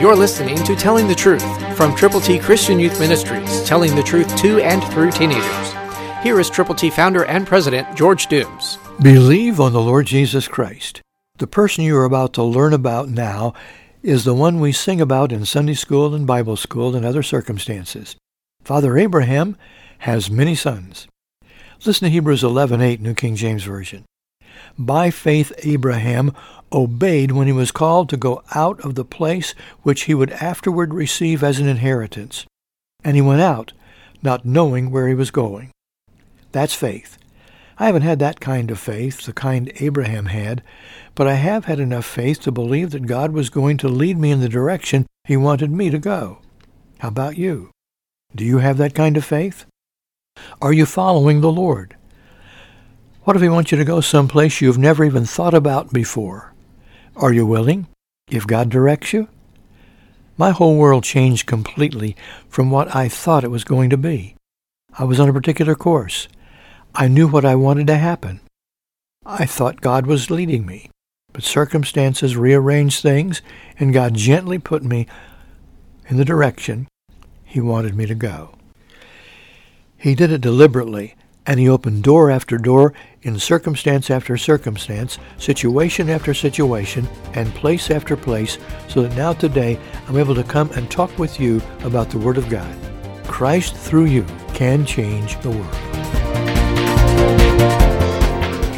You're listening to Telling the Truth from Triple T Christian Youth Ministries, telling the truth to and through teenagers. Here is Triple T founder and president George Dooms. Believe on the Lord Jesus Christ. The person you are about to learn about now is the one we sing about in Sunday school and Bible school and other circumstances. Father Abraham has many sons. Listen to Hebrews 11:8 New King James Version. By faith Abraham obeyed when he was called to go out of the place which he would afterward receive as an inheritance. And he went out, not knowing where he was going. That's faith. I haven't had that kind of faith, the kind Abraham had, but I have had enough faith to believe that God was going to lead me in the direction he wanted me to go. How about you? Do you have that kind of faith? Are you following the Lord? What if he wants you to go someplace you've never even thought about before? Are you willing, if God directs you? My whole world changed completely from what I thought it was going to be. I was on a particular course. I knew what I wanted to happen. I thought God was leading me, but circumstances rearranged things, and God gently put me in the direction He wanted me to go. He did it deliberately, and He opened door after door in circumstance after circumstance, situation after situation, and place after place, so that now today I'm able to come and talk with you about the Word of God. Christ through you can change the world.